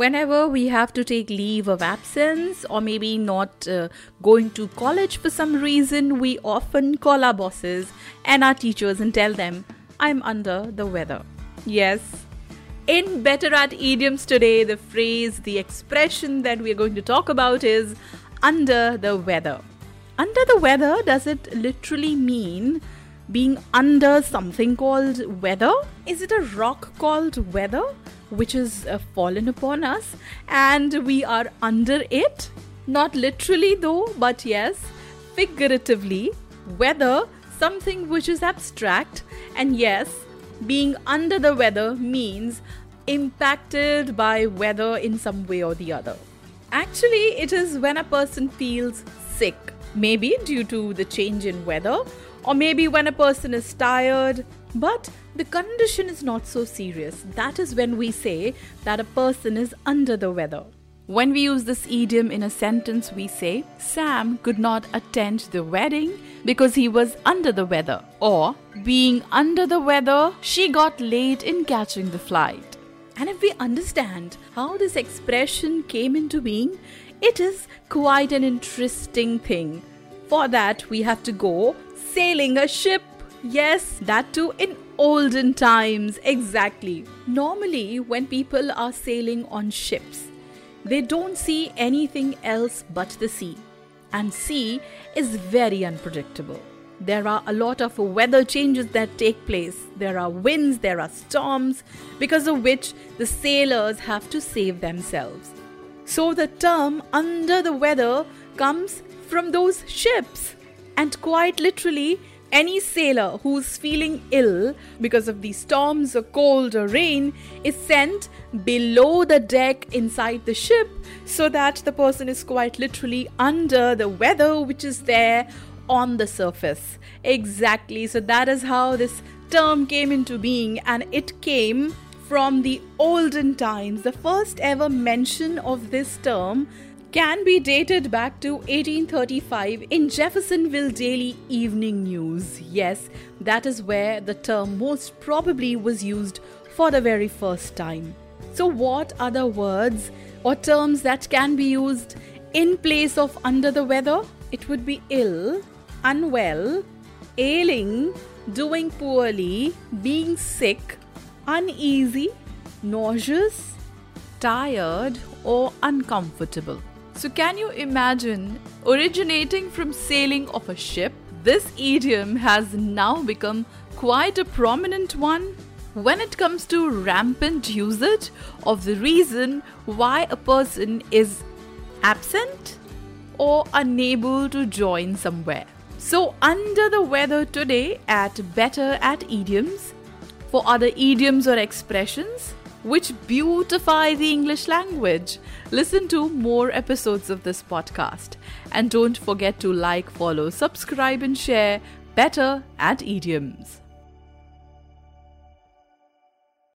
Whenever we have to take leave of absence or maybe not uh, going to college for some reason, we often call our bosses and our teachers and tell them, I'm under the weather. Yes. In Better at Idioms today, the phrase, the expression that we're going to talk about is under the weather. Under the weather, does it literally mean being under something called weather? Is it a rock called weather which has uh, fallen upon us and we are under it? Not literally, though, but yes, figuratively, weather, something which is abstract, and yes, being under the weather means impacted by weather in some way or the other. Actually, it is when a person feels sick, maybe due to the change in weather, or maybe when a person is tired, but the condition is not so serious. That is when we say that a person is under the weather. When we use this idiom in a sentence, we say, Sam could not attend the wedding because he was under the weather. Or, being under the weather, she got late in catching the flight. And if we understand how this expression came into being, it is quite an interesting thing. For that, we have to go sailing a ship. Yes, that too in olden times. Exactly. Normally, when people are sailing on ships, they don't see anything else but the sea. And sea is very unpredictable. There are a lot of weather changes that take place. There are winds, there are storms, because of which the sailors have to save themselves. So the term under the weather comes from those ships. And quite literally, any sailor who's feeling ill because of the storms or cold or rain is sent below the deck inside the ship so that the person is quite literally under the weather which is there on the surface. Exactly. So that is how this term came into being and it came from the olden times. The first ever mention of this term can be dated back to 1835 in Jeffersonville Daily Evening News. Yes, that is where the term most probably was used for the very first time. So, what are the words or terms that can be used in place of under the weather? It would be ill, unwell, ailing, doing poorly, being sick, uneasy, nauseous, tired, or uncomfortable. So, can you imagine originating from sailing of a ship? This idiom has now become quite a prominent one when it comes to rampant usage of the reason why a person is absent or unable to join somewhere. So, under the weather today at Better at Idioms, for other idioms or expressions which beautify the English language, listen to more episodes of this podcast. And don't forget to like, follow, subscribe, and share Better at Idioms.